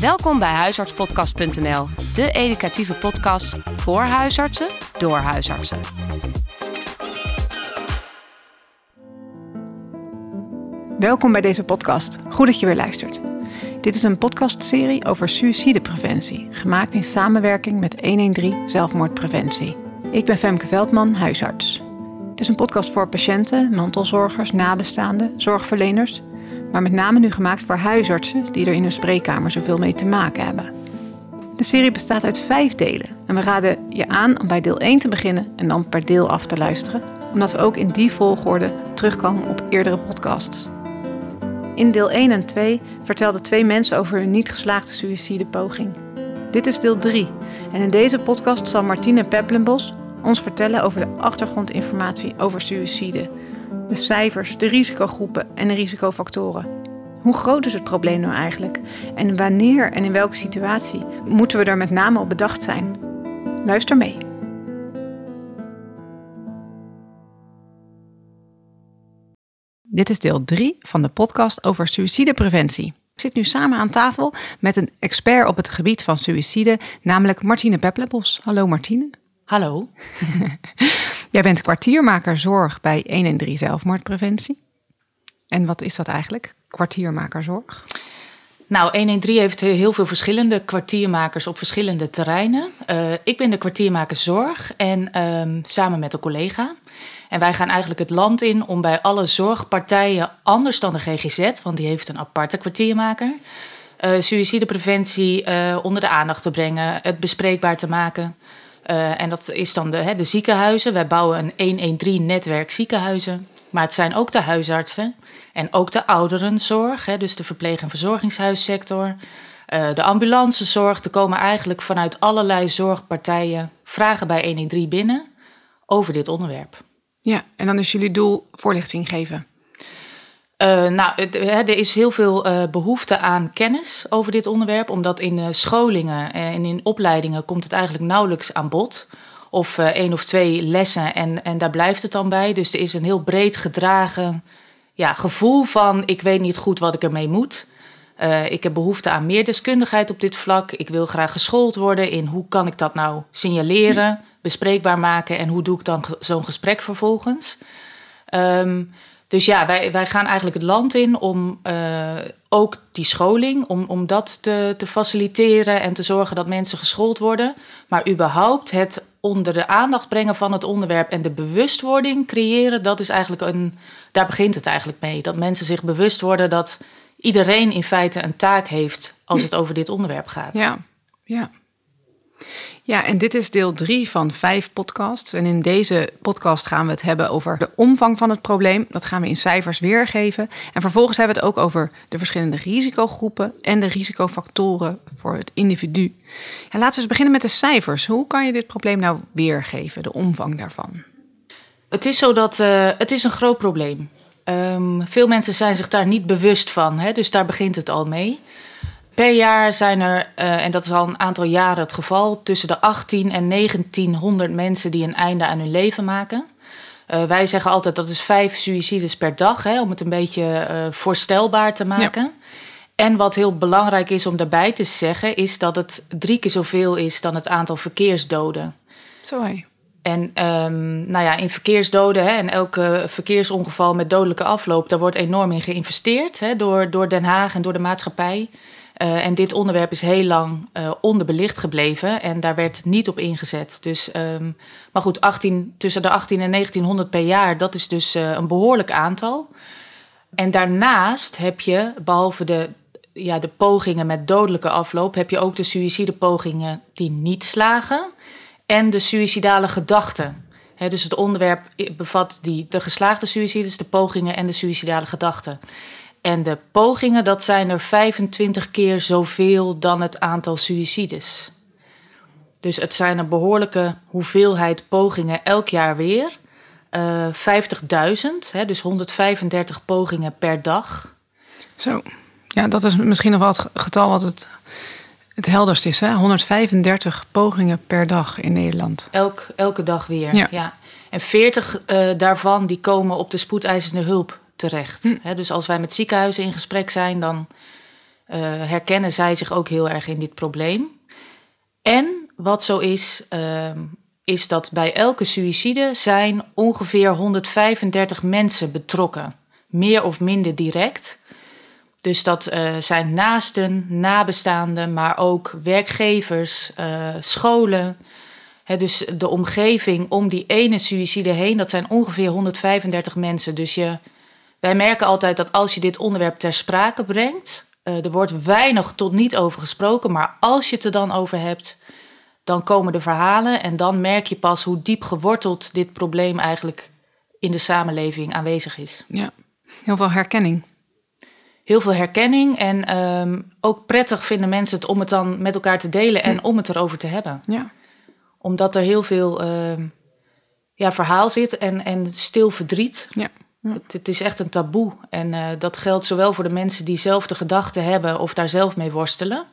Welkom bij huisartspodcast.nl, de educatieve podcast voor huisartsen door huisartsen. Welkom bij deze podcast. Goed dat je weer luistert. Dit is een podcastserie over suïcidepreventie, gemaakt in samenwerking met 113 Zelfmoordpreventie. Ik ben Femke Veldman, huisarts. Het is een podcast voor patiënten, mantelzorgers, nabestaanden, zorgverleners, maar met name nu gemaakt voor huisartsen die er in hun spreekkamer zoveel mee te maken hebben. De serie bestaat uit vijf delen en we raden je aan om bij deel 1 te beginnen en dan per deel af te luisteren, omdat we ook in die volgorde terugkomen op eerdere podcasts. In deel 1 en 2 vertelden twee mensen over hun niet geslaagde suïcidepoging. Dit is deel 3 en in deze podcast zal Martine Peplenbos ons vertellen over de achtergrondinformatie over suïcide, de cijfers, de risicogroepen en de risicofactoren. Hoe groot is het probleem nou eigenlijk? En wanneer en in welke situatie moeten we er met name op bedacht zijn? Luister mee. Dit is deel 3 van de podcast over suïcidepreventie. Ik zit nu samen aan tafel met een expert op het gebied van suïcide, namelijk Martine Peplenbos. Hallo Martine. Hallo. Jij bent kwartiermaker zorg bij 113 Zelfmoordpreventie. En wat is dat eigenlijk, kwartiermaker zorg? Nou, 113 heeft heel veel verschillende kwartiermakers op verschillende terreinen. Uh, ik ben de kwartiermaker zorg en um, samen met een collega. En wij gaan eigenlijk het land in om bij alle zorgpartijen, anders dan de GGZ, want die heeft een aparte kwartiermaker, uh, suïcidepreventie uh, onder de aandacht te brengen, het bespreekbaar te maken. Uh, en dat is dan de, hè, de ziekenhuizen. Wij bouwen een 113-netwerk ziekenhuizen. Maar het zijn ook de huisartsen en ook de ouderenzorg, hè, dus de verpleeg- en verzorgingshuissector. Uh, de ambulancezorg. Er komen eigenlijk vanuit allerlei zorgpartijen vragen bij 113 binnen over dit onderwerp. Ja, en dan is jullie doel voorlichting geven. Uh, nou, er is heel veel uh, behoefte aan kennis over dit onderwerp, omdat in scholingen en in opleidingen komt het eigenlijk nauwelijks aan bod. Of één of twee lessen en, en daar blijft het dan bij. Dus er is een heel breed gedragen ja, gevoel van ik weet niet goed wat ik ermee moet. ik heb behoefte aan meer deskundigheid op dit vlak. Ik wil graag geschoold worden in hoe kan ik dat nou signaleren, bespreekbaar maken en hoe doe ik dan zo'n gesprek vervolgens. Um, dus ja, wij, wij gaan eigenlijk het land in om uh, ook die scholing, om, om dat te, te faciliteren en te zorgen dat mensen geschoold worden. Maar überhaupt het onder de aandacht brengen van het onderwerp en de bewustwording creëren, dat is eigenlijk een. Daar begint het eigenlijk mee. Dat mensen zich bewust worden dat iedereen in feite een taak heeft als het over dit onderwerp gaat. Ja, ja. Ja, en dit is deel drie van vijf podcasts. En in deze podcast gaan we het hebben over de omvang van het probleem. Dat gaan we in cijfers weergeven. En vervolgens hebben we het ook over de verschillende risicogroepen en de risicofactoren voor het individu. En laten we eens beginnen met de cijfers. Hoe kan je dit probleem nou weergeven, de omvang daarvan? Het is zo dat uh, het is een groot probleem. Um, veel mensen zijn zich daar niet bewust van, hè? dus daar begint het al mee. Per jaar zijn er, uh, en dat is al een aantal jaren het geval, tussen de 18 en 1900 mensen die een einde aan hun leven maken. Uh, wij zeggen altijd dat is vijf suïcides per dag, hè, om het een beetje uh, voorstelbaar te maken. Ja. En wat heel belangrijk is om daarbij te zeggen, is dat het drie keer zoveel is dan het aantal verkeersdoden. Zo hé. En um, nou ja, in verkeersdoden hè, en elke verkeersongeval met dodelijke afloop, daar wordt enorm in geïnvesteerd hè, door, door Den Haag en door de maatschappij. Uh, en dit onderwerp is heel lang uh, onderbelicht gebleven en daar werd niet op ingezet. Dus, um, maar goed, 18, tussen de 18 en 1900 per jaar, dat is dus uh, een behoorlijk aantal. En daarnaast heb je, behalve de, ja, de pogingen met dodelijke afloop, heb je ook de suïcidepogingen die niet slagen en de suïcidale gedachten. Dus het onderwerp bevat die, de geslaagde suïcides, de pogingen en de suïcidale gedachten. En de pogingen, dat zijn er 25 keer zoveel dan het aantal suïcides. Dus het zijn een behoorlijke hoeveelheid pogingen elk jaar weer. Uh, 50.000, dus 135 pogingen per dag. Zo, ja, dat is misschien nog wel het getal wat het, het helderst is. Hè? 135 pogingen per dag in Nederland. Elk, elke dag weer, ja. ja. En 40 uh, daarvan die komen op de spoedeisende hulp terecht. Hm. dus als wij met ziekenhuizen in gesprek zijn, dan herkennen zij zich ook heel erg in dit probleem. En wat zo is, ehm, is dat bij elke suïcide zijn ongeveer 135 mensen betrokken. Meer of minder direct. Dus dat uh, zijn naasten, nabestaanden, maar ook werkgevers, uh, scholen. dus de omgeving om die ene suïcide heen, dat zijn ongeveer 135 mensen. Dus je, wij merken altijd dat als je dit onderwerp ter sprake brengt, uh, er wordt weinig tot niet over gesproken, maar als je het er dan over hebt, dan komen de verhalen en dan merk je pas hoe diep geworteld dit probleem eigenlijk in de samenleving aanwezig is. Ja, heel veel herkenning. Heel veel herkenning en um, ook prettig vinden mensen het om het dan met elkaar te delen en om het erover te hebben. Ja. Omdat er heel veel uh, ja, verhaal zit en, en stil verdriet. Ja. Ja. Het, het, is echt een taboe. En uh, dat geldt zowel voor de mensen die zelf de gedachten hebben of daar zelf mee worstelen.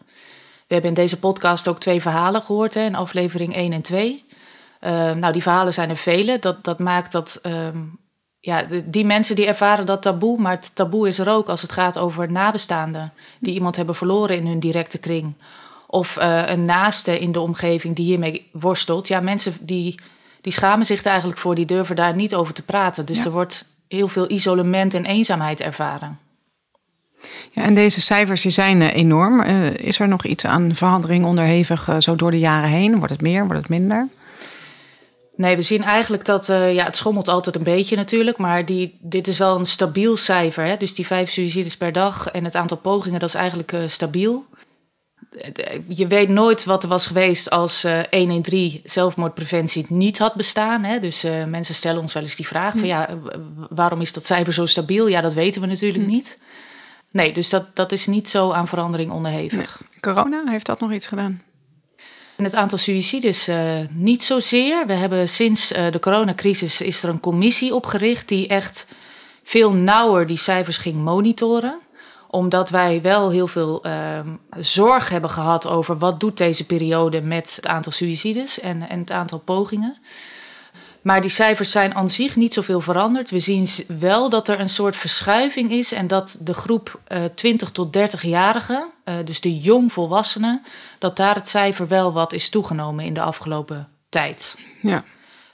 We hebben in deze podcast ook twee verhalen gehoord, hè, in aflevering 1 en 2. Uh, nou, die verhalen zijn er vele. Dat, dat maakt dat um, ja, de, die mensen die ervaren dat taboe, maar het taboe is er ook als het gaat over nabestaanden die iemand hebben verloren in hun directe kring. Of uh, een naaste in de omgeving die hiermee worstelt. Ja, mensen die, die schamen zich er eigenlijk voor, die durven daar niet over te praten. Dus ja. er wordt heel veel isolement en eenzaamheid ervaren. Ja, en deze cijfers die zijn uh, enorm. Uh, is er nog iets aan verandering onderhevig uh, zo door de jaren heen? Wordt het meer, wordt het minder? Nee, we zien eigenlijk dat, ja, het schommelt altijd een beetje natuurlijk, maar die, dit is wel een stabiel cijfer. Hè? Dus die vijf suicides per dag en het aantal pogingen, dat is eigenlijk stabiel. Je weet nooit wat er was geweest als 113 zelfmoordpreventie niet had bestaan. Hè? Dus mensen stellen ons wel eens die vraag van ja, waarom is dat cijfer zo stabiel? Ja, dat weten we natuurlijk hm. niet. Nee, dus dat, dat is niet zo aan verandering onderhevig. Nee. Corona, heeft dat nog iets gedaan? En het aantal suïcides uh, niet zozeer. We hebben sinds uh, de coronacrisis is er een commissie opgericht die echt veel nauwer die cijfers ging monitoren. Omdat wij wel heel veel uh, zorg hebben gehad over wat doet deze periode met het aantal suïcides en, en het aantal pogingen. Maar die cijfers zijn aan zich niet zoveel veranderd. We zien wel dat er een soort verschuiving is en dat de groep uh, 20 tot 30-jarigen, uh, dus de jongvolwassenen, dat daar het cijfer wel wat is toegenomen in de afgelopen tijd. Ja.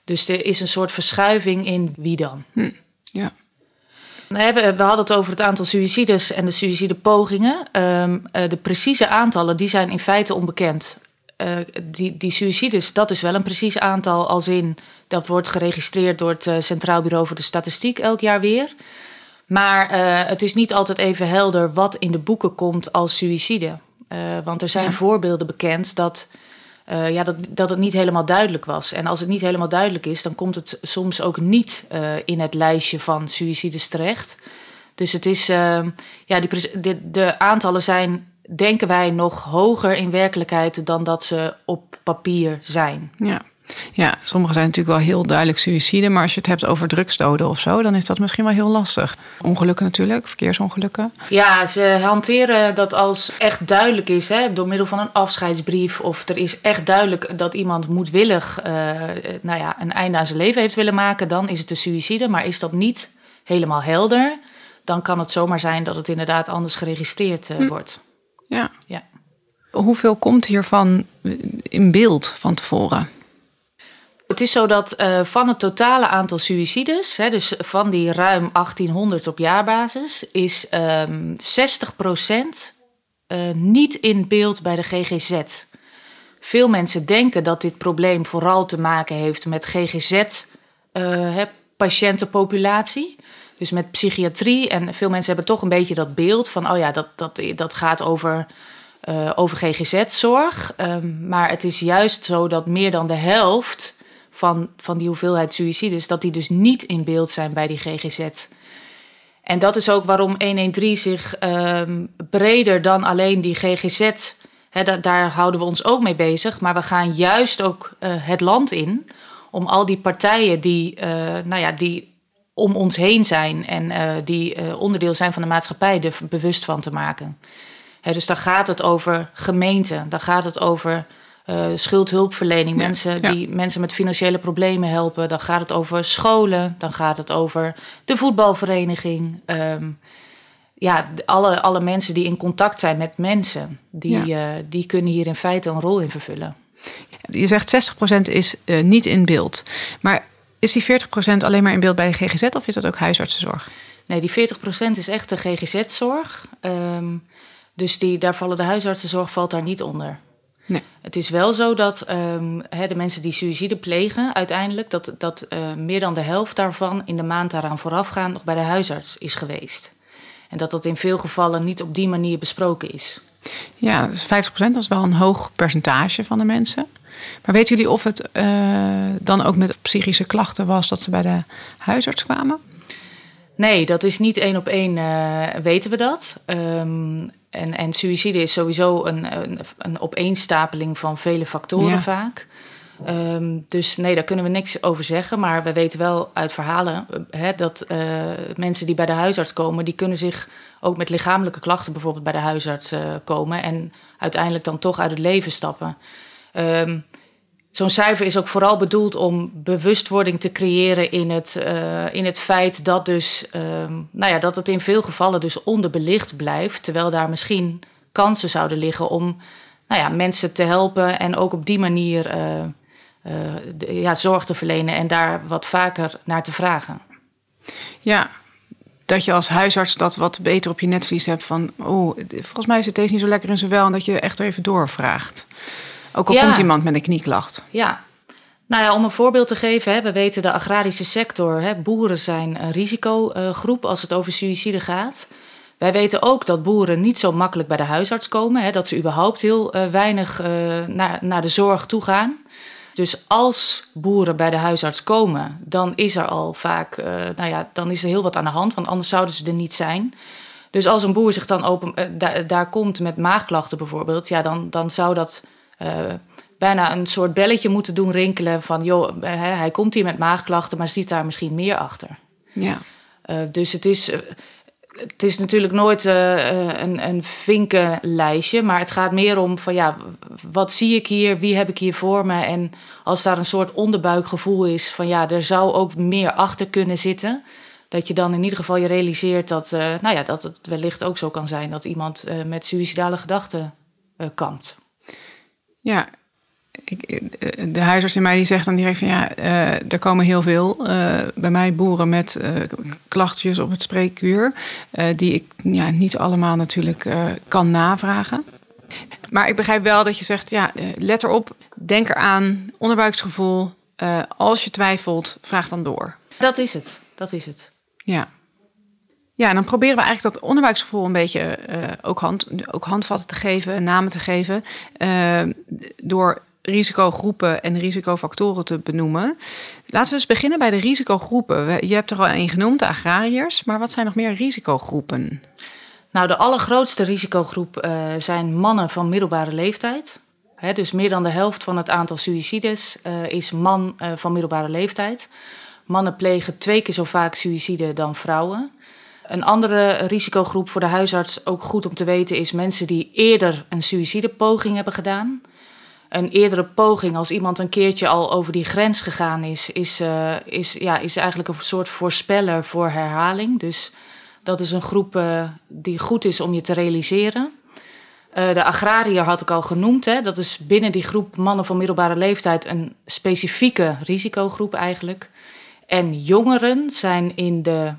Dus er is een soort verschuiving in wie dan. Hm. Ja. We hadden het over het aantal suïcides en de suïcidepogingen. Um, uh, de precieze aantallen die zijn in feite onbekend. Uh, die, die suïcides, dat is wel een precies aantal, als in dat wordt geregistreerd door het uh, Centraal Bureau voor de Statistiek elk jaar weer. Maar het is niet altijd even helder wat in de boeken komt als suïcide. want er zijn ja. voorbeelden bekend dat, ja, dat, dat het niet helemaal duidelijk was. En als het niet helemaal duidelijk is, dan komt het soms ook niet in het lijstje van suïcides terecht. Dus het is, ja, die, de aantallen zijn denken wij nog hoger in werkelijkheid dan dat ze op papier zijn. Ja. Ja, sommige zijn natuurlijk wel heel duidelijk suïcide, maar als je het hebt over drugsdoden of zo, dan is dat misschien wel heel lastig. Ongelukken natuurlijk, verkeersongelukken. Ja, ze hanteren dat als echt duidelijk is, hè, door middel van een afscheidsbrief, of er is echt duidelijk dat iemand moedwillig uh, nou ja, een einde aan zijn leven heeft willen maken, dan is het een suïcide. Maar is dat niet helemaal helder, dan kan het zomaar zijn dat het inderdaad anders geregistreerd uh, hm. wordt. Ja. ja. Hoeveel komt hiervan in beeld van tevoren? Het is zo dat uh, van het totale aantal suïcides, hè, dus van die ruim 1800 op jaarbasis, is um, 60% uh, niet in beeld bij de GGZ. Veel mensen denken dat dit probleem vooral te maken heeft met GGZ-patiëntenpopulatie. Uh, dus met psychiatrie. En veel mensen hebben toch een beetje dat beeld van, oh ja, dat, dat, dat gaat over, over GGZ-zorg. Um, maar het is juist zo dat meer dan de helft van, van die hoeveelheid suïcides, dat die dus niet in beeld zijn bij die GGZ. En dat is ook waarom 113 zich um, breder dan alleen die GGZ, daar houden we ons ook mee bezig. Maar we gaan juist ook uh, het land in om al die partijen die, uh, nou ja, die om ons heen zijn en uh, die onderdeel zijn van de maatschappij er bewust van te maken. Dus dan gaat het over gemeenten, dan gaat het over uh, schuldhulpverlening, ja, mensen die mensen met financiële problemen helpen, dan gaat het over scholen, dan gaat het over de voetbalvereniging. Um, ja, alle, alle mensen die in contact zijn met mensen, die, Ja. eh, die kunnen hier in feite een rol in vervullen. Je zegt 60% is eh, niet in beeld. Maar is die 40% alleen maar in beeld bij de GGZ of is dat ook huisartsenzorg? Nee, die 40% is echt de GGZ-zorg. Ehm, dus die, daar vallen de huisartsenzorg valt daar niet onder. Nee. Het is wel zo dat ehm, de mensen die suïcide plegen, uiteindelijk, dat, dat eh, meer dan de helft daarvan in de maand daaraan voorafgaand nog bij de huisarts is geweest. En dat dat in veel gevallen niet op die manier besproken is. Ja, dus 50% dat is wel een hoog percentage van de mensen. Maar weten jullie of het eh, dan ook met psychische klachten was dat ze bij de huisarts kwamen? Nee, dat is niet één op één, eh, weten we dat. Ehm, en, en suïcide is sowieso een, een, een opeenstapeling van vele factoren Ja. vaak. Ehm, dus nee, daar kunnen we niks over zeggen. Maar we weten wel uit verhalen eh, hè, dat eh, mensen die bij de huisarts komen, die kunnen zich ook met lichamelijke klachten bijvoorbeeld bij de huisarts komen en uiteindelijk dan toch uit het leven stappen. Ehm, Zo'n cijfer is ook vooral bedoeld om bewustwording te creëren in het, eh, in het feit dat, dus, ehm, nou ja, dat het in veel gevallen dus onderbelicht blijft. Terwijl daar misschien kansen zouden liggen om nou ja, mensen te helpen en ook op die manier eh, eh, ja, zorg te verlenen en daar wat vaker naar te vragen. Ja, dat je als huisarts dat wat beter op je netvlies hebt van... oh, volgens mij zit deze niet zo lekker in zijn wel... en dat je echt even doorvraagt. Ook al Ja. komt iemand met een knieklacht. Ja. Nou ja, om een voorbeeld te geven, hè, we weten de agrarische sector, hè, boeren zijn een risicogroep als het over suïcide gaat. Wij weten ook dat boeren niet zo makkelijk bij de huisarts komen, hè, dat ze überhaupt heel eh, weinig eh, naar, naar de zorg toe gaan. Dus als boeren bij de huisarts komen, dan is er al vaak, eh, nou ja, dan is er heel wat aan de hand, want anders zouden ze er niet zijn. Dus als een boer zich dan open, daar, daar komt met maagklachten bijvoorbeeld, ja, dan, dan zou dat bijna een soort belletje moeten doen rinkelen van, joh, eh, hij, komt hier met maagklachten, maar ziet daar misschien meer achter. Ja. Eh, dus het is, eh, het is natuurlijk nooit eh, eh, een, een vinkenlijstje, maar het gaat meer om van ja, wat zie ik hier, wie heb ik hier voor me? En als daar een soort onderbuikgevoel is van ja, er zou ook meer achter kunnen zitten, dat je dan in ieder geval je realiseert dat, eh, nou ja, dat het wellicht ook zo kan zijn dat iemand eh, met suïcidale gedachten eh kampt. Ja, ik, eh, de huisarts in mij die zegt dan direct van ja, eh, er komen heel veel eh, bij mij boeren met klachtjes op het spreekuur. die ik ja, niet allemaal natuurlijk kan navragen. Maar ik begrijp wel dat je zegt, ja, let erop, denk eraan, onderbuiksgevoel. als je twijfelt, vraag dan door. Dat is het, dat is het. Ja. Ja, dan proberen we eigenlijk dat onderbuiksgevoel een beetje eh, ook, hand, ook handvatten te geven, namen te geven. eh, door risicogroepen en risicofactoren te benoemen. Laten we eens beginnen bij de risicogroepen. Je hebt er al een genoemd, de agrariërs. Maar wat zijn nog meer risicogroepen? Nou, de allergrootste risicogroep eh, zijn mannen van middelbare leeftijd. Dus meer dan de helft van het aantal suïcides is man van middelbare leeftijd. Mannen plegen twee keer zo vaak suïcide dan vrouwen. Een andere risicogroep voor de huisarts, ook goed om te weten, is mensen die eerder een suïcidepoging hebben gedaan. Een eerdere poging, als iemand een keertje al over die grens gegaan is, is, eh, is, ja, is eigenlijk een soort voorspeller voor herhaling. Dus dat is een groep eh, die goed is om je te realiseren. Eh, de agrariër had ik al genoemd. Hè. Dat is binnen die groep mannen van middelbare leeftijd een specifieke risicogroep eigenlijk. En jongeren zijn in, de,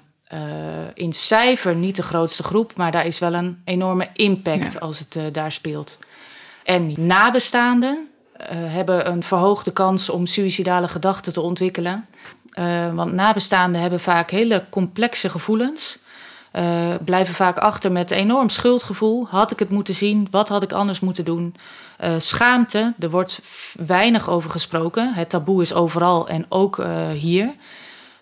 in cijfer niet de grootste groep, maar daar is wel een enorme impact Ja. als het eh, daar speelt. En nabestaanden eh, hebben een verhoogde kans om suïcidale gedachten te ontwikkelen. Eh, want nabestaanden hebben vaak hele complexe gevoelens. eh, blijven vaak achter met enorm schuldgevoel. Had ik het moeten zien? Wat had ik anders moeten doen? Eh, schaamte, er wordt weinig over gesproken. Het taboe is overal en ook eh, hier.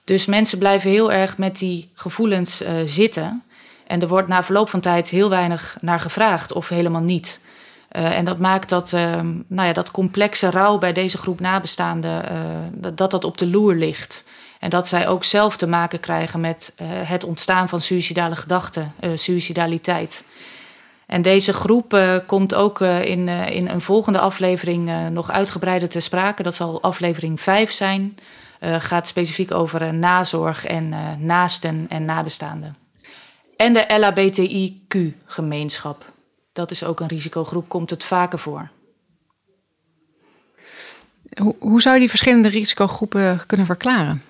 Dus mensen blijven heel erg met die gevoelens eh, zitten. En er wordt na verloop van tijd heel weinig naar gevraagd of helemaal niet. Eh, en dat maakt dat, ehm, nou ja, dat complexe rouw bij deze groep nabestaanden, eh, dat- dat op de loer ligt. En dat zij ook zelf te maken krijgen met het ontstaan van suïcidale gedachten, suïcidaliteit. En deze groep komt ook in, in een volgende aflevering nog uitgebreider te sprake. Dat zal aflevering 5 zijn. Eh, gaat specifiek over eh, nazorg en eh, naasten en nabestaanden. En de LHBTIQ-gemeenschap. Dat is ook een risicogroep, komt het vaker voor. Hoe, hoe zou je die verschillende risicogroepen kunnen verklaren?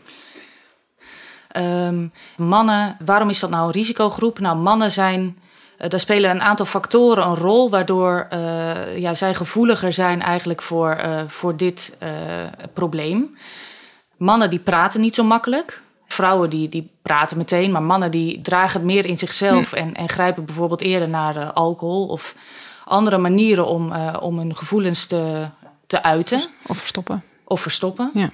Um, mannen, waarom is dat nou een risicogroep? Nou, mannen zijn, uh, daar spelen een aantal factoren een rol, waardoor uh, ja, zij gevoeliger zijn eigenlijk voor, uh, voor dit probleem. Mannen die praten niet zo makkelijk. Vrouwen die, die praten meteen, maar mannen die dragen het meer in zichzelf hm. en, en grijpen bijvoorbeeld eerder naar alcohol of andere manieren om, om hun gevoelens te, te uiten. Of verstoppen. Of verstoppen. Ja.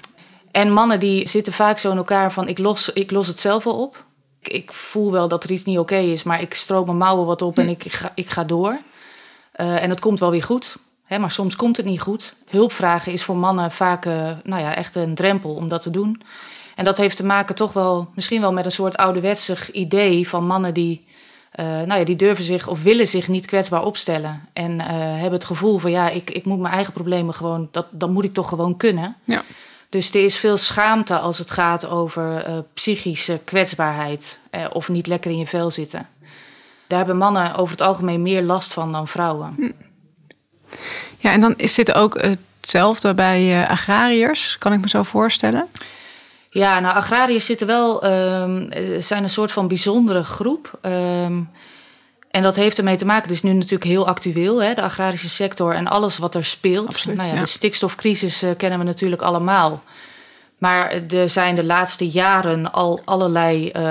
En mannen die zitten vaak zo in elkaar van ik los, ik los het zelf wel op. Ik, ik voel wel dat er iets niet oké is, maar ik stroop mijn mouwen wat op en hm. ik, ga, ik ga door. Uh, en het komt wel weer goed. Hè, maar soms komt het niet goed. Hulpvragen is voor mannen vaak uh, nou ja, echt een drempel om dat te doen. En dat heeft te maken toch wel misschien wel met een soort ouderwetsig idee van mannen die, uh, nou ja, die durven zich of willen zich niet kwetsbaar opstellen. En hebben het gevoel van ja, ik, ik moet mijn eigen problemen gewoon, dat, dat moet ik toch gewoon kunnen. Ja. Dus er is veel schaamte als het gaat over uh, psychische kwetsbaarheid of niet lekker in je vel zitten. Daar hebben mannen over het algemeen meer last van dan vrouwen. Hm. Ja, en dan is dit ook hetzelfde bij uh, agrariërs, kan ik me zo voorstellen? Ja, nou, agrariërs zitten wel, um, zijn een soort van bijzondere groep. Um, en dat heeft ermee te maken, het is nu natuurlijk heel actueel, hè, de agrarische sector en alles wat er speelt. Absoluut, nou ja, ja. De stikstofcrisis uh, kennen we natuurlijk allemaal. Maar er zijn de laatste jaren al allerlei uh,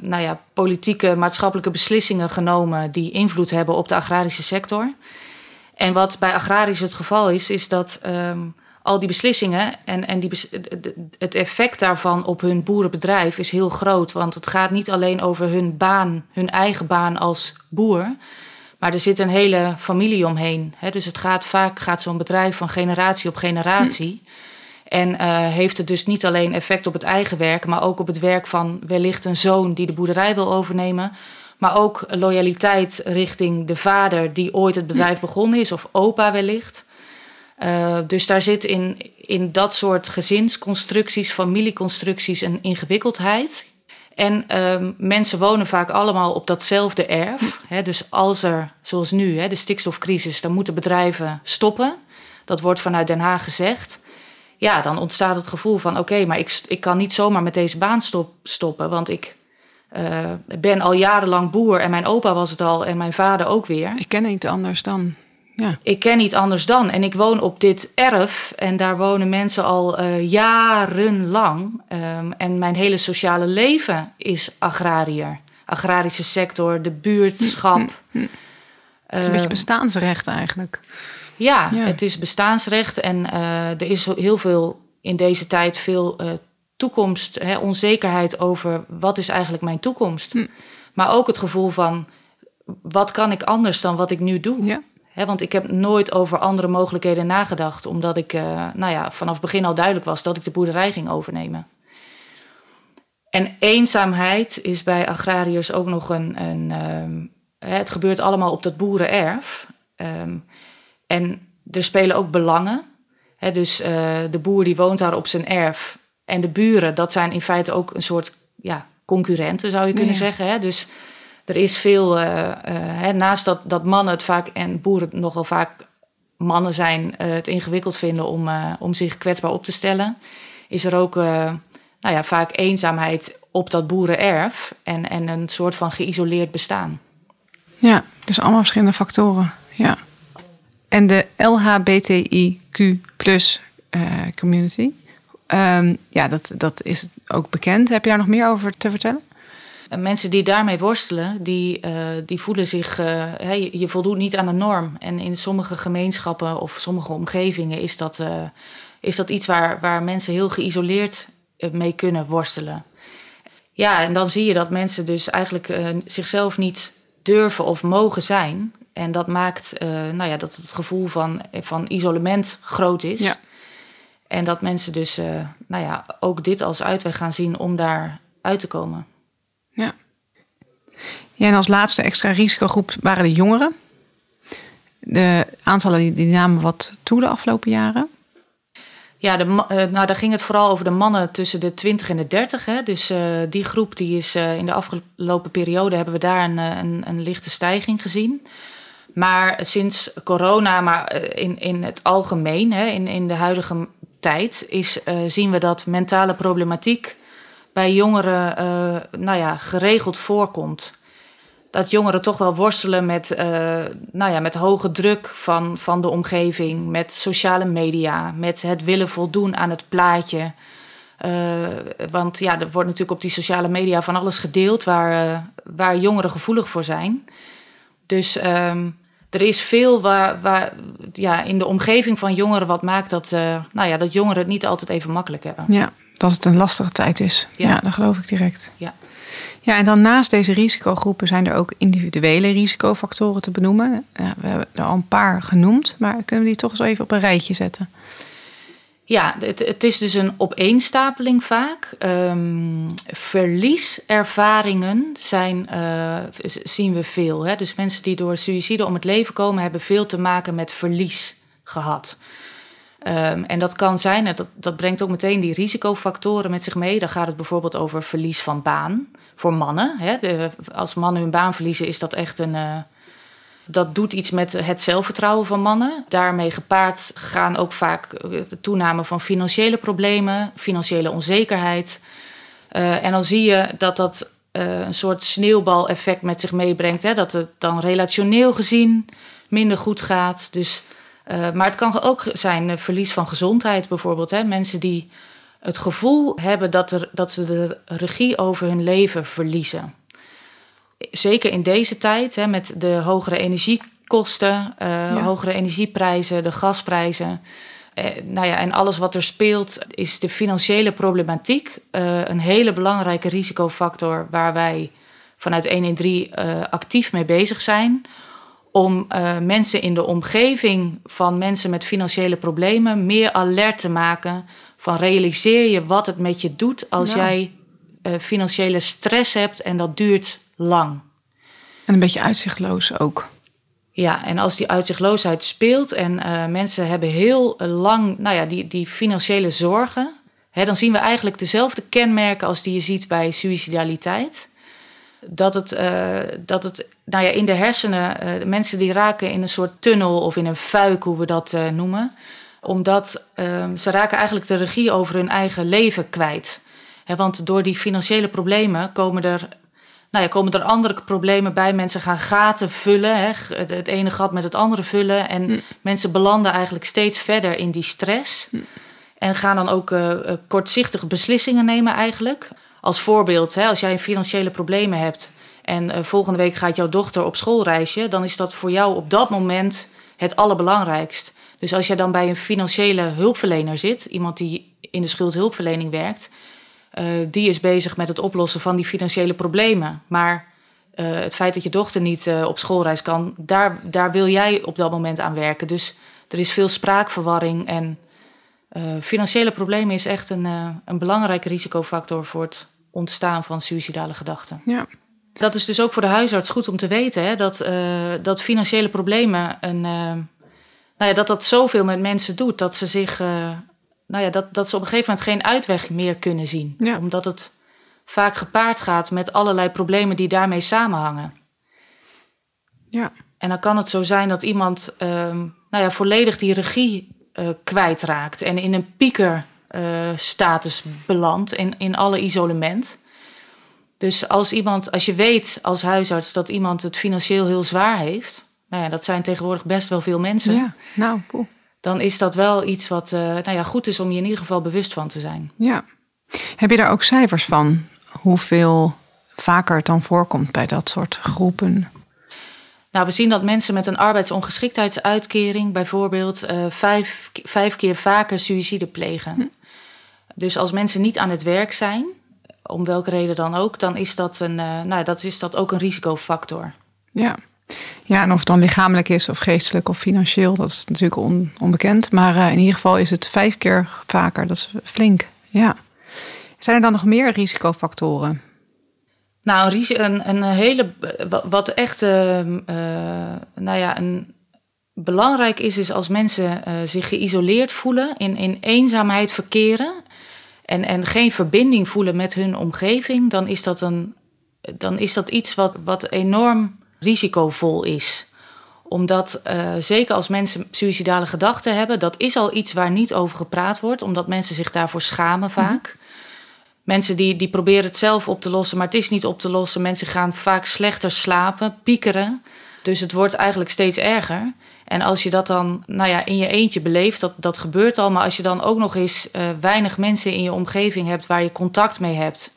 nou ja, politieke, maatschappelijke beslissingen genomen die invloed hebben op de agrarische sector. En wat bij agrarisch het geval is, is dat um, al die beslissingen en, en die, het effect daarvan op hun boerenbedrijf is heel groot. Want het gaat niet alleen over hun baan, hun eigen baan als boer. Maar er zit een hele familie omheen. Hè? Dus het gaat vaak gaat zo'n bedrijf van generatie op generatie. Hm. En uh, heeft het dus niet alleen effect op het eigen werk, maar ook op het werk van wellicht een zoon die de boerderij wil overnemen. Maar ook loyaliteit richting de vader die ooit het bedrijf begonnen is, of opa wellicht. Uh, dus daar zit in, in dat soort gezinsconstructies, familieconstructies een ingewikkeldheid. En uh, mensen wonen vaak allemaal op datzelfde erf. Hè, dus als er, zoals nu, hè, de stikstofcrisis, dan moeten bedrijven stoppen. Dat wordt vanuit Den Haag gezegd. Ja, dan ontstaat het gevoel van: oké, okay, maar ik, ik kan niet zomaar met deze baan stop, stoppen. Want ik uh, ben al jarenlang boer en mijn opa was het al en mijn vader ook weer. Ik ken niet anders dan. Ja. Ik ken niet anders dan. En ik woon op dit erf en daar wonen mensen al uh, jarenlang. Um, en mijn hele sociale leven is agrariër. Agrarische sector, de buurtschap. Hm, hm. Het is een beetje bestaansrecht eigenlijk. Ja, ja, het is bestaansrecht. En uh, er is heel veel in deze tijd veel uh, toekomst, hè, onzekerheid over wat is eigenlijk mijn toekomst. Hm. Maar ook het gevoel van wat kan ik anders dan wat ik nu doe. Ja. Want ik heb nooit over andere mogelijkheden nagedacht, omdat ik uh, nou ja, vanaf het begin al duidelijk was dat ik de boerderij ging overnemen. En eenzaamheid is bij agrariërs ook nog een. een um, het gebeurt allemaal op dat boerenerf. Um, en er spelen ook belangen. He, dus uh, de boer die woont daar op zijn erf. En de buren, dat zijn in feite ook een soort ja, concurrenten, zou je kunnen ja. zeggen. He, dus er is veel, uh, uh, hè, naast dat, dat mannen het vaak en boeren nogal vaak mannen zijn, uh, het ingewikkeld vinden om, om zich kwetsbaar op te stellen, is er ook nou ja, vaak eenzaamheid op dat boerenerf en, en een soort van geïsoleerd bestaan. Ja, dus allemaal verschillende factoren. Ja. En de LHBTIQ plus community, um, ja, dat, dat is ook bekend. Heb je daar nog meer over te vertellen? mensen die daarmee worstelen, die, uh, die voelen zich, uh, hey, je voldoet niet aan de norm. En in sommige gemeenschappen of sommige omgevingen is dat, uh, is dat iets waar, waar mensen heel geïsoleerd mee kunnen worstelen. Ja, en dan zie je dat mensen dus eigenlijk zichzelf niet durven of mogen zijn. En dat maakt nou ja, dat het gevoel van, van isolement groot is. Ja. En dat mensen dus nou ja, ook dit als uitweg gaan zien om daar uit te komen. Ja. ja. En als laatste extra risicogroep waren de jongeren. De aantallen die, die namen wat toe de afgelopen jaren. Ja, de, nou, daar ging het vooral over de mannen tussen de 20 en de 30. Hè. Dus die groep die is in de afgelopen periode hebben we daar een, een, een lichte stijging gezien. Maar sinds corona, maar in, in het algemeen, hè, in, in de huidige tijd, is, zien we dat mentale problematiek bij jongeren nou ja, geregeld voorkomt dat jongeren toch wel worstelen met, uh, nou ja, met hoge druk van, van de omgeving, met sociale media, met het willen voldoen aan het plaatje. Want ja, er wordt natuurlijk op die sociale media van alles gedeeld waar, waar jongeren gevoelig voor zijn. Dus um, er is veel waar, waar, ja, in de omgeving van jongeren wat maakt dat, nou ja, dat jongeren het niet altijd even makkelijk hebben. Ja, dat het een lastige tijd is. Ja, ja dat geloof ik direct. Ja. Ja, en dan naast deze risicogroepen zijn er ook individuele risicofactoren te benoemen. Ja, we hebben er al een paar genoemd, maar kunnen we die toch eens even op een rijtje zetten? Ja, het, het is dus een opeenstapeling vaak. Um, verlieservaringen zijn, uh, zien we veel. Hè? Dus mensen die door suïcide om het leven komen, hebben veel te maken met verlies gehad. Um, en dat kan zijn, dat, dat brengt ook meteen die risicofactoren met zich mee. Dan gaat het bijvoorbeeld over verlies van baan voor mannen. Hè. De, als mannen hun baan verliezen, is dat echt een. Uh, dat doet iets met het zelfvertrouwen van mannen. Daarmee gepaard gaan ook vaak eh, de toename van financiële problemen, financiële onzekerheid. Uh, en dan zie je dat dat uh, een soort sneeuwbaleffect met zich meebrengt. Hè? Dat het dan relationeel gezien minder goed gaat. Dus, maar het kan ook zijn verlies van gezondheid bijvoorbeeld. Hè? Mensen die het gevoel hebben dat, er, dat ze de regie over hun leven verliezen. Zeker in deze tijd, hè, met de hogere energiekosten, uh, hogere energieprijzen, de gasprijzen. Eh, nou ja, en alles wat er speelt, is de financiële problematiek uh, een hele belangrijke risicofactor waar wij vanuit 113 uh, actief mee bezig zijn. Om uh, mensen in de omgeving van mensen met financiële problemen meer alert te maken van realiseer je wat het met je doet als jij financiële stress hebt en dat duurt lang. En een beetje uitzichtloos ook. Ja, en als die uitzichtloosheid speelt en uh, mensen hebben heel lang nou ja, die, die financiële zorgen, hè, dan zien we eigenlijk dezelfde kenmerken als die je ziet bij suicidaliteit. Dat het, uh, dat het nou ja, in de hersenen, uh, mensen die raken in een soort tunnel of in een fuik, hoe we dat noemen omdat um, ze raken eigenlijk de regie over hun eigen leven kwijt. He, want door die financiële problemen komen er, nou ja, komen er andere problemen bij. Mensen gaan gaten vullen, he, het ene gat met het andere vullen. En hm. mensen belanden eigenlijk steeds verder in die stress. Hm. En gaan dan ook uh, kortzichtige beslissingen nemen eigenlijk. Als voorbeeld, hè, als jij financiële problemen hebt... en uh, volgende week gaat jouw dochter op schoolreisje... dan is dat voor jou op dat moment het allerbelangrijkst. Dus als je dan bij een financiële hulpverlener zit, iemand die in de schuldhulpverlening werkt, die is bezig met het oplossen van die financiële problemen. Maar uh, het feit dat je dochter niet uh, op schoolreis kan, daar, daar wil jij op dat moment aan werken. Dus er is veel spraakverwarring en financiële problemen is echt een, een belangrijke risicofactor voor het ontstaan van suïcidale gedachten. Ja. Dat is dus ook voor de huisarts goed om te weten, hè, dat, dat financiële problemen een nou ja, dat dat zoveel met mensen doet dat ze zich, uh, nou ja, dat, dat ze op een gegeven moment geen uitweg meer kunnen zien. Ja. Omdat het vaak gepaard gaat met allerlei problemen die daarmee samenhangen. Ja. En dan kan het zo zijn dat iemand uh, nou ja, volledig die regie uh, kwijtraakt en in een piekerstatus uh, belandt in, in alle isolement. Dus als iemand, als je weet als huisarts dat iemand het financieel heel zwaar heeft, nou ja, dat zijn tegenwoordig best wel veel mensen. Ja, nou, Dan is dat wel iets wat uh, nou ja, goed is om je in ieder geval bewust van te zijn. Ja. Heb je daar ook cijfers van? Hoeveel vaker het dan voorkomt bij dat soort groepen? Nou, we zien dat mensen met een arbeidsongeschiktheidsuitkering bijvoorbeeld uh, vijf, vijf keer vaker suïcide plegen. Hm. Dus als mensen niet aan het werk zijn, om welke reden dan ook, dan is dat, een, uh, nou, dat, is dat ook een risicofactor. Ja. Ja, en of het dan lichamelijk is of geestelijk of financieel, dat is natuurlijk onbekend. Maar uh, in ieder geval is het vijf keer vaker. Dat is flink. Ja. Zijn er dan nog meer risicofactoren? Nou, een, een, een hele. Wat echt. Uh, uh, nou ja, een, belangrijk is, is als mensen uh, zich geïsoleerd voelen, in, in eenzaamheid verkeren en, en geen verbinding voelen met hun omgeving, dan is dat, een, dan is dat iets wat, wat enorm risicovol is omdat uh, zeker als mensen suïcidale gedachten hebben, dat is al iets waar niet over gepraat wordt, omdat mensen zich daarvoor schamen vaak. Mensen die, die proberen het zelf op te lossen, maar het is niet op te lossen. Mensen gaan vaak slechter slapen, piekeren. Dus het wordt eigenlijk steeds erger. En als je dat dan nou ja, in je eentje beleeft, dat, dat gebeurt al. Maar als je dan ook nog eens uh, weinig mensen in je omgeving hebt waar je contact mee hebt.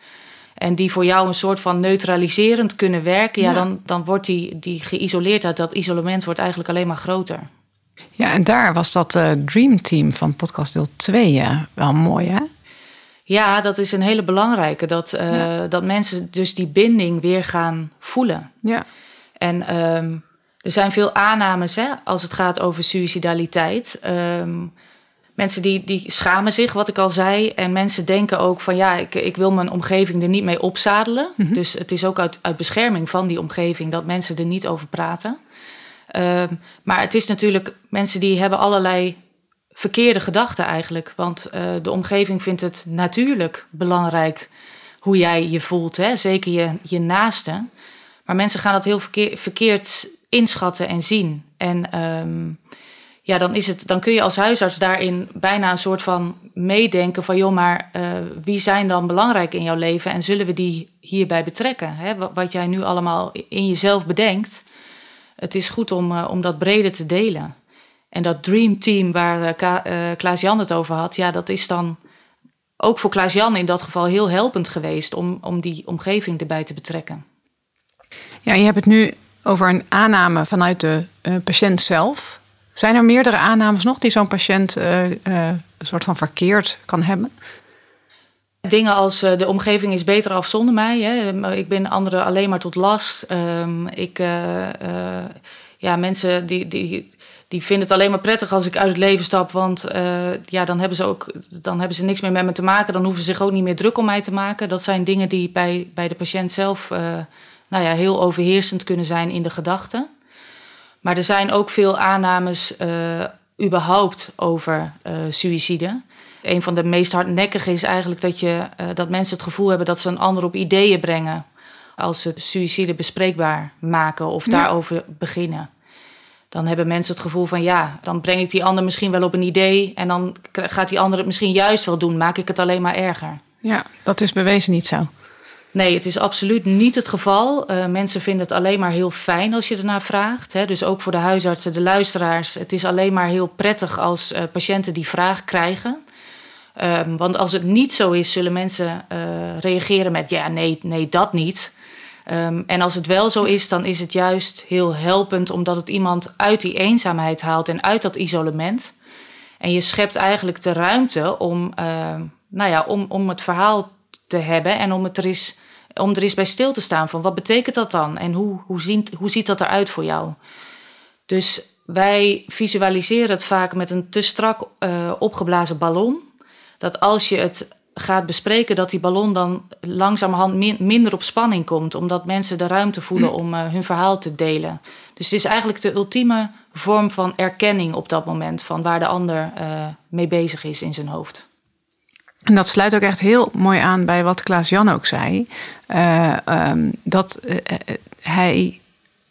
En die voor jou een soort van neutraliserend kunnen werken, ja, dan, dan wordt die, die geïsoleerdheid, dat isolement wordt eigenlijk alleen maar groter. Ja, en daar was dat uh, Dream Team van podcast deel 2 uh, wel mooi, hè? Ja, dat is een hele belangrijke. Dat, uh, dat mensen dus die binding weer gaan voelen. Ja. En um, er zijn veel aannames hè, als het gaat over suicidaliteit. Um, mensen die, die schamen zich, wat ik al zei. En mensen denken ook van ja, ik, ik wil mijn omgeving er niet mee opzadelen. Mm -hmm. Dus het is ook uit, uit bescherming van die omgeving dat mensen er niet over praten. Um, maar het is natuurlijk, mensen die hebben allerlei verkeerde gedachten eigenlijk. Want uh, de omgeving vindt het natuurlijk belangrijk hoe jij je voelt. Hè? Zeker je, je naaste. Maar mensen gaan dat heel verkeer, verkeerd inschatten en zien. En um, ja, dan, is het, dan kun je als huisarts daarin bijna een soort van meedenken van joh, maar uh, wie zijn dan belangrijk in jouw leven en zullen we die hierbij betrekken? Hè? Wat jij nu allemaal in jezelf bedenkt, het is goed om, uh, om dat breder te delen. En dat dream team waar uh, Klaas-Jan het over had, ja, dat is dan ook voor Klaas-Jan in dat geval heel helpend geweest om, om die omgeving erbij te betrekken. Ja, je hebt het nu over een aanname vanuit de patiënt zelf. Zijn er meerdere aannames nog die zo'n patiënt uh, uh, een soort van verkeerd kan hebben? Dingen als uh, de omgeving is beter af zonder mij. Hè. Ik ben anderen alleen maar tot last. Um, ik, ja, mensen die, die, die vinden het alleen maar prettig als ik uit het leven stap. Want ja, dan, hebben ze ook, dan hebben ze niks meer met me te maken. Dan hoeven ze zich ook niet meer druk om mij te maken. Dat zijn dingen die bij, bij de patiënt zelf nou ja, heel overheersend kunnen zijn in de gedachten. Maar er zijn ook veel aannames uh, überhaupt over uh, suïcide. Een van de meest hardnekkige is eigenlijk dat, je, uh, dat mensen het gevoel hebben dat ze een ander op ideeën brengen. Als ze suïcide bespreekbaar maken of daarover beginnen. Dan hebben mensen het gevoel van ja, dan breng ik die ander misschien wel op een idee. En dan gaat die ander het misschien juist wel doen. Maak ik het alleen maar erger. Ja, dat is bewezen niet zo. Nee, het is absoluut niet het geval. Uh, mensen vinden het alleen maar heel fijn als je ernaar vraagt. Hè. Dus ook voor de huisartsen, de luisteraars. Het is alleen maar heel prettig als uh, patiënten die vraag krijgen. Um, want als het niet zo is, zullen mensen uh, reageren met ja, nee, nee, dat niet. Um, en als het wel zo is, dan is het juist heel helpend, omdat het iemand uit die eenzaamheid haalt en uit dat isolement. En je schept eigenlijk de ruimte om, nou ja, om, om het verhaal te hebben en om het er eens om er eens bij stil te staan van wat betekent dat dan en hoe, hoe, ziet, hoe ziet dat eruit voor jou? Dus wij visualiseren het vaak met een te strak uh, opgeblazen ballon. Dat als je het gaat bespreken, dat die ballon dan langzamerhand min, minder op spanning komt, omdat mensen de ruimte voelen om uh, hun verhaal te delen. Dus het is eigenlijk de ultieme vorm van erkenning op dat moment van waar de ander uh, mee bezig is in zijn hoofd. En dat sluit ook echt heel mooi aan bij wat Klaas Jan ook zei. Uh, um, dat uh, hij,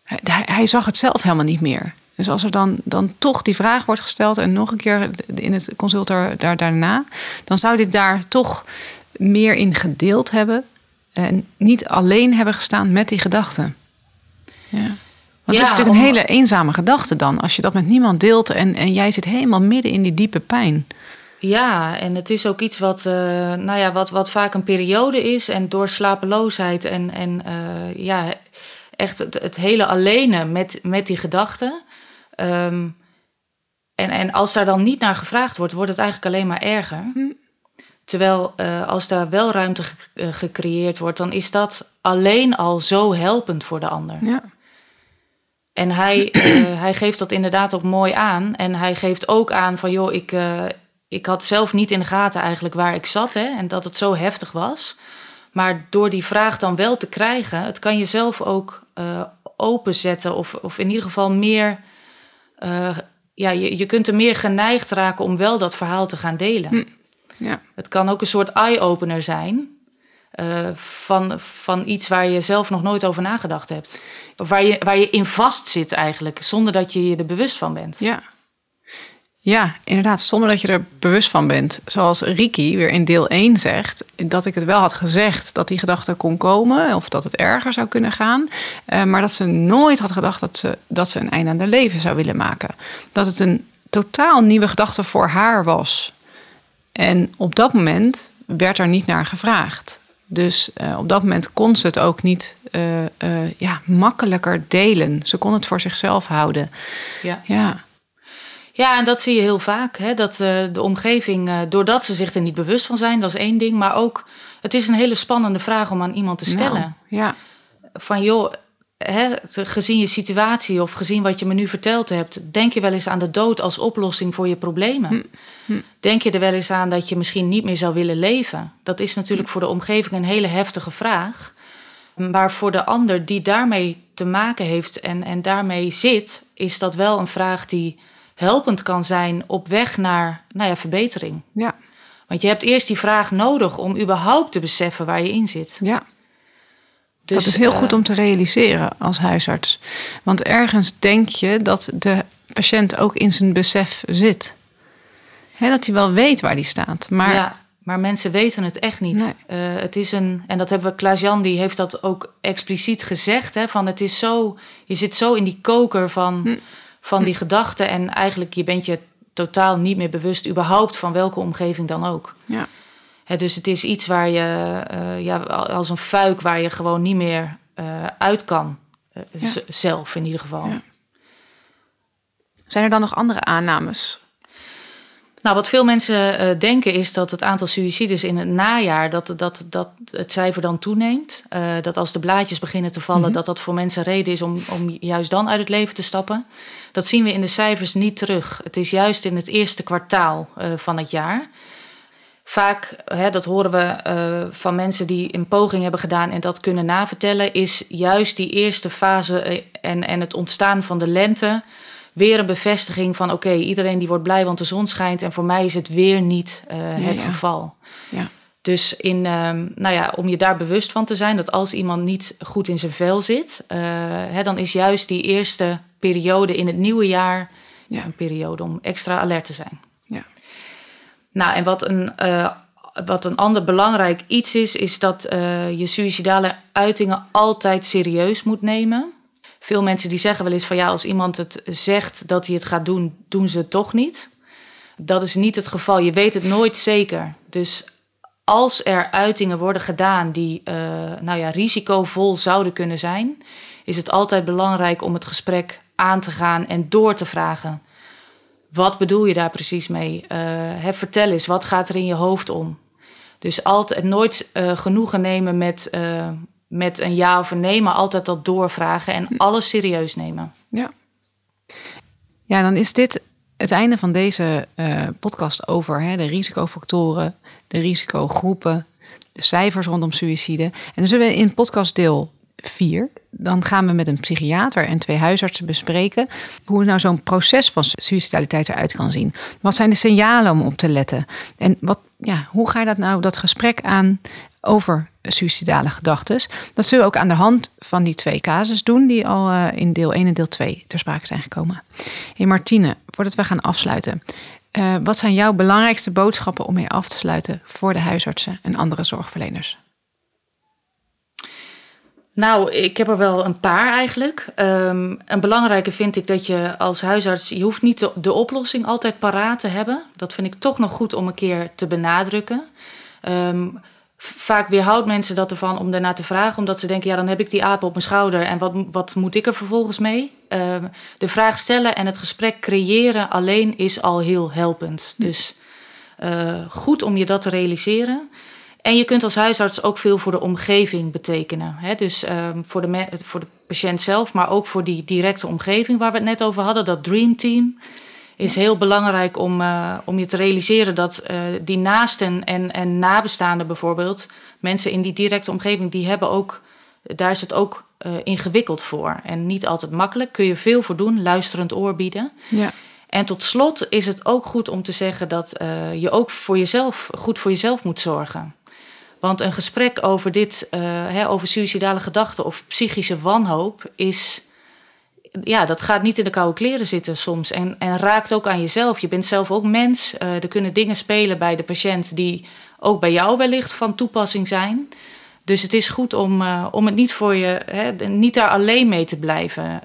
hij, hij zag het zelf helemaal niet meer. Dus als er dan, dan toch die vraag wordt gesteld en nog een keer in het consult daar, daarna, dan zou dit daar toch meer in gedeeld hebben en niet alleen hebben gestaan met die gedachten. Ja. Want ja, het is natuurlijk een hele eenzame gedachte dan, als je dat met niemand deelt en, en jij zit helemaal midden in die diepe pijn. Ja, en het is ook iets wat, uh, nou ja, wat, wat vaak een periode is. En door slapeloosheid en, en uh, ja, echt het, het, hele alleen met, met die gedachten. Um, en, en als daar dan niet naar gevraagd wordt, wordt het eigenlijk alleen maar erger. Hm. Terwijl uh, als daar wel ruimte ge gecreëerd wordt, dan is dat alleen al zo helpend voor de ander. Ja. En hij, hij geeft dat inderdaad ook mooi aan. En hij geeft ook aan van, joh, ik, ik had zelf niet in de gaten eigenlijk waar ik zat hè, en dat het zo heftig was. Maar door die vraag dan wel te krijgen, het kan je zelf ook uh, openzetten of, of in ieder geval meer uh, ja, je, je kunt er meer geneigd raken om wel dat verhaal te gaan delen. Hm. Ja. Het kan ook een soort eye-opener zijn. Uh, van, van iets waar je zelf nog nooit over nagedacht hebt. Of waar je, waar je in vast zit eigenlijk, zonder dat je je er bewust van bent. Ja. Ja, inderdaad, zonder dat je er bewust van bent. Zoals Riki weer in deel 1 zegt, dat ik het wel had gezegd dat die gedachte kon komen, of dat het erger zou kunnen gaan, uh, maar dat ze nooit had gedacht dat ze, dat ze een einde aan haar leven zou willen maken. Dat het een totaal nieuwe gedachte voor haar was. En op dat moment werd er niet naar gevraagd. Dus uh, op dat moment kon ze het ook niet uh, ja, makkelijker delen. Ze kon het voor zichzelf houden. Ja. ja. Ja, en dat zie je heel vaak. Hè? Dat uh, de omgeving, uh, doordat ze zich er niet bewust van zijn, dat is één ding. Maar ook, het is een hele spannende vraag om aan iemand te stellen. Nou, ja. Van joh, hè, gezien je situatie of gezien wat je me nu verteld hebt, denk je wel eens aan de dood als oplossing voor je problemen? Hm. Hm. Denk je er wel eens aan dat je misschien niet meer zou willen leven? Dat is natuurlijk hm. voor de omgeving een hele heftige vraag. Maar voor de ander die daarmee te maken heeft en, en daarmee zit, is dat wel een vraag die helpend kan zijn op weg naar nou ja, verbetering. Ja. Want je hebt eerst die vraag nodig om überhaupt te beseffen waar je in zit. Ja. Dus, dat is heel uh, goed om te realiseren als huisarts. Want ergens denk je dat de patiënt ook in zijn besef zit. He, dat hij wel weet waar die staat. Maar ja, maar mensen weten het echt niet. Nee. Uh, het is een, en dat hebben we, Klaas-Jan die heeft dat ook expliciet gezegd. Hè, van het is zo, je zit zo in die koker van... Hm van die gedachten. En eigenlijk, je bent je totaal niet meer bewust überhaupt van welke omgeving dan ook. Ja. He, dus het is iets waar je, uh, ja, als een fuik waar je gewoon niet meer uh, uit kan. Uh, Ja. Zelf in ieder geval. Ja. Zijn er dan nog andere aannames? Nou, wat veel mensen uh, denken is dat het aantal suïcides in het najaar, dat, dat, dat het cijfer dan toeneemt. Uh, dat als de blaadjes beginnen te vallen, Mhm. dat dat voor mensen reden is om, om juist dan uit het leven te stappen. Dat zien we in de cijfers niet terug. Het is juist in het eerste kwartaal uh, van het jaar. Vaak, hè, dat horen we van mensen die een poging hebben gedaan en dat kunnen navertellen, is juist die eerste fase eh, en, en het ontstaan van de lente weer een bevestiging van oké, okay, iedereen die wordt blij want de zon schijnt en voor mij is het weer niet uh, Ja, het ja. geval. Ja. Dus in, um, nou ja, om je daar bewust van te zijn dat als iemand niet goed in zijn vel zit, uh, hè, dan is juist die eerste periode in het nieuwe jaar Ja. een periode om extra alert te zijn. Ja. Nou, en wat een, uh, wat een ander belangrijk iets is, is dat uh, je suïcidale uitingen altijd serieus moet nemen. Veel mensen die zeggen wel eens van ja, als iemand het zegt dat hij het gaat doen, doen ze het toch niet. Dat is niet het geval. Je weet het nooit zeker. Dus als er uitingen worden gedaan die uh, nou ja, risicovol zouden kunnen zijn, is het altijd belangrijk om het gesprek aan te gaan en door te vragen. Wat bedoel je daar precies mee? Uh, vertel eens, wat gaat er in je hoofd om? Dus altijd nooit uh, genoegen nemen met, met een ja of een nee, maar altijd dat doorvragen en alles serieus nemen. Ja. Ja, dan is dit het einde van deze uh, podcast over hè, de risicofactoren, de risicogroepen, de cijfers rondom suïcide. En dan zullen we in podcast deel 4, dan gaan we met een psychiater en twee huisartsen bespreken hoe nou zo'n proces van suicidaliteit eruit kan zien. Wat zijn de signalen om op te letten? En wat, ja, hoe ga je dat nou, dat gesprek aan over suicidale gedachten? Dat zullen we ook aan de hand van die twee casus doen, die al uh, in deel 1 en deel 2 ter sprake zijn gekomen. Hey Martine, voordat we gaan afsluiten, uh, wat zijn jouw belangrijkste boodschappen om mee af te sluiten voor de huisartsen en andere zorgverleners? Nou, ik heb er wel een paar eigenlijk. Um, een belangrijke vind ik dat je als huisarts, je hoeft niet de, oplossing altijd paraat te hebben. Dat vind ik toch nog goed om een keer te benadrukken. Um, vaak weerhoudt mensen dat ervan om daarna te vragen, omdat ze denken, ja, dan heb ik die aap op mijn schouder en wat, wat moet ik er vervolgens mee? Um, de vraag stellen en het gesprek creëren alleen is al heel helpend. Dus uh, goed om je dat te realiseren. En je kunt als huisarts ook veel voor de omgeving betekenen. Hè? Dus um, voor, de voor de patiënt zelf, maar ook voor die directe omgeving waar we het net over hadden, dat Dream Team. Is heel belangrijk om, uh, om je te realiseren dat uh, die naasten en, en nabestaanden bijvoorbeeld, mensen in die directe omgeving, die hebben ook, daar is het ook uh, ingewikkeld voor en niet altijd makkelijk. Kun je veel voor doen, luisterend oor bieden. Ja. En tot slot is het ook goed om te zeggen dat je ook voor jezelf goed voor jezelf moet zorgen. Want een gesprek over dit, hè, over suïcidale gedachten of psychische wanhoop, is. Ja, dat gaat niet in de koude kleren zitten soms. En, en raakt ook aan jezelf. Je bent zelf ook mens. Uh, er kunnen dingen spelen bij de patiënt die ook bij jou wellicht van toepassing zijn. Dus het is goed om, uh, om het niet voor je, hè, niet daar alleen mee te blijven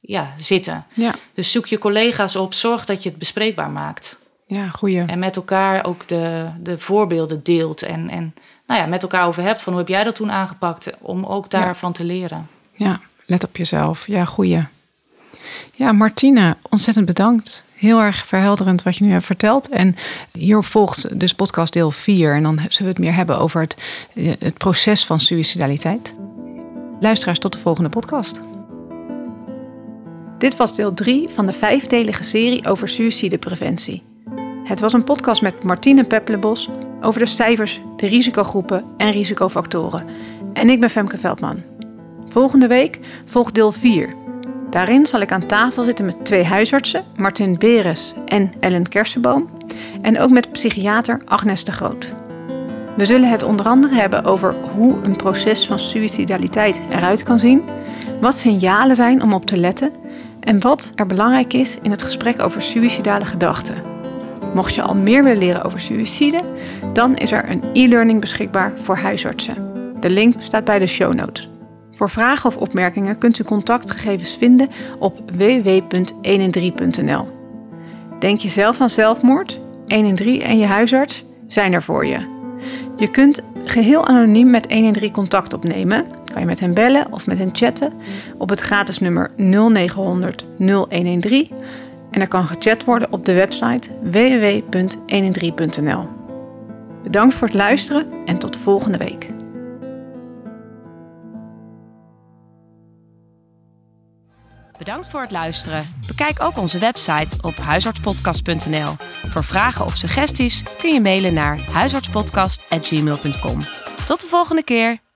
ja, zitten. Ja. Dus zoek je collega's op, zorg dat je het bespreekbaar maakt. Ja, goeie. En met elkaar ook de, de voorbeelden deelt. En, en nou ja, met elkaar over hebt van hoe heb jij dat toen aangepakt. Om ook daarvan ja. te leren. Ja, let op jezelf. Ja, goeie. Ja, Martine, ontzettend bedankt. Heel erg verhelderend wat je nu hebt verteld. En hierop volgt dus podcast deel 4. En dan zullen we het meer hebben over het, het proces van suicidaliteit. Luisteraars, tot de volgende podcast. Dit was deel 3 van de vijfdelige serie over suïcidepreventie. Het was een podcast met Martine Peppelebos over de cijfers, de risicogroepen en risicofactoren. En ik ben Femke Veldman. Volgende week volgt deel 4. Daarin zal ik aan tafel zitten met twee huisartsen, Martin Beres en Ellen Kersenboom. En ook met psychiater Agnes de Groot. We zullen het onder andere hebben over hoe een proces van suïcidaliteit eruit kan zien, wat signalen zijn om op te letten en wat er belangrijk is in het gesprek over suïcidale gedachten. Mocht je al meer willen leren over suïcide, dan is er een e-learning beschikbaar voor huisartsen. De link staat bij de show notes. Voor vragen of opmerkingen kunt u contactgegevens vinden op www.113.nl. Denk je zelf aan zelfmoord? 113 en je huisarts zijn er voor je. Je kunt geheel anoniem met 113 contact opnemen. Kan je met hen bellen of met hen chatten op het gratis nummer 0900 0113 en er kan gechat worden op de website www.113.nl. Bedankt voor het luisteren en tot volgende week. Bedankt voor het luisteren. Bekijk ook onze website op huisartspodcast.nl. Voor vragen of suggesties kun je mailen naar huisartspodcast.gmail.com. Tot de volgende keer.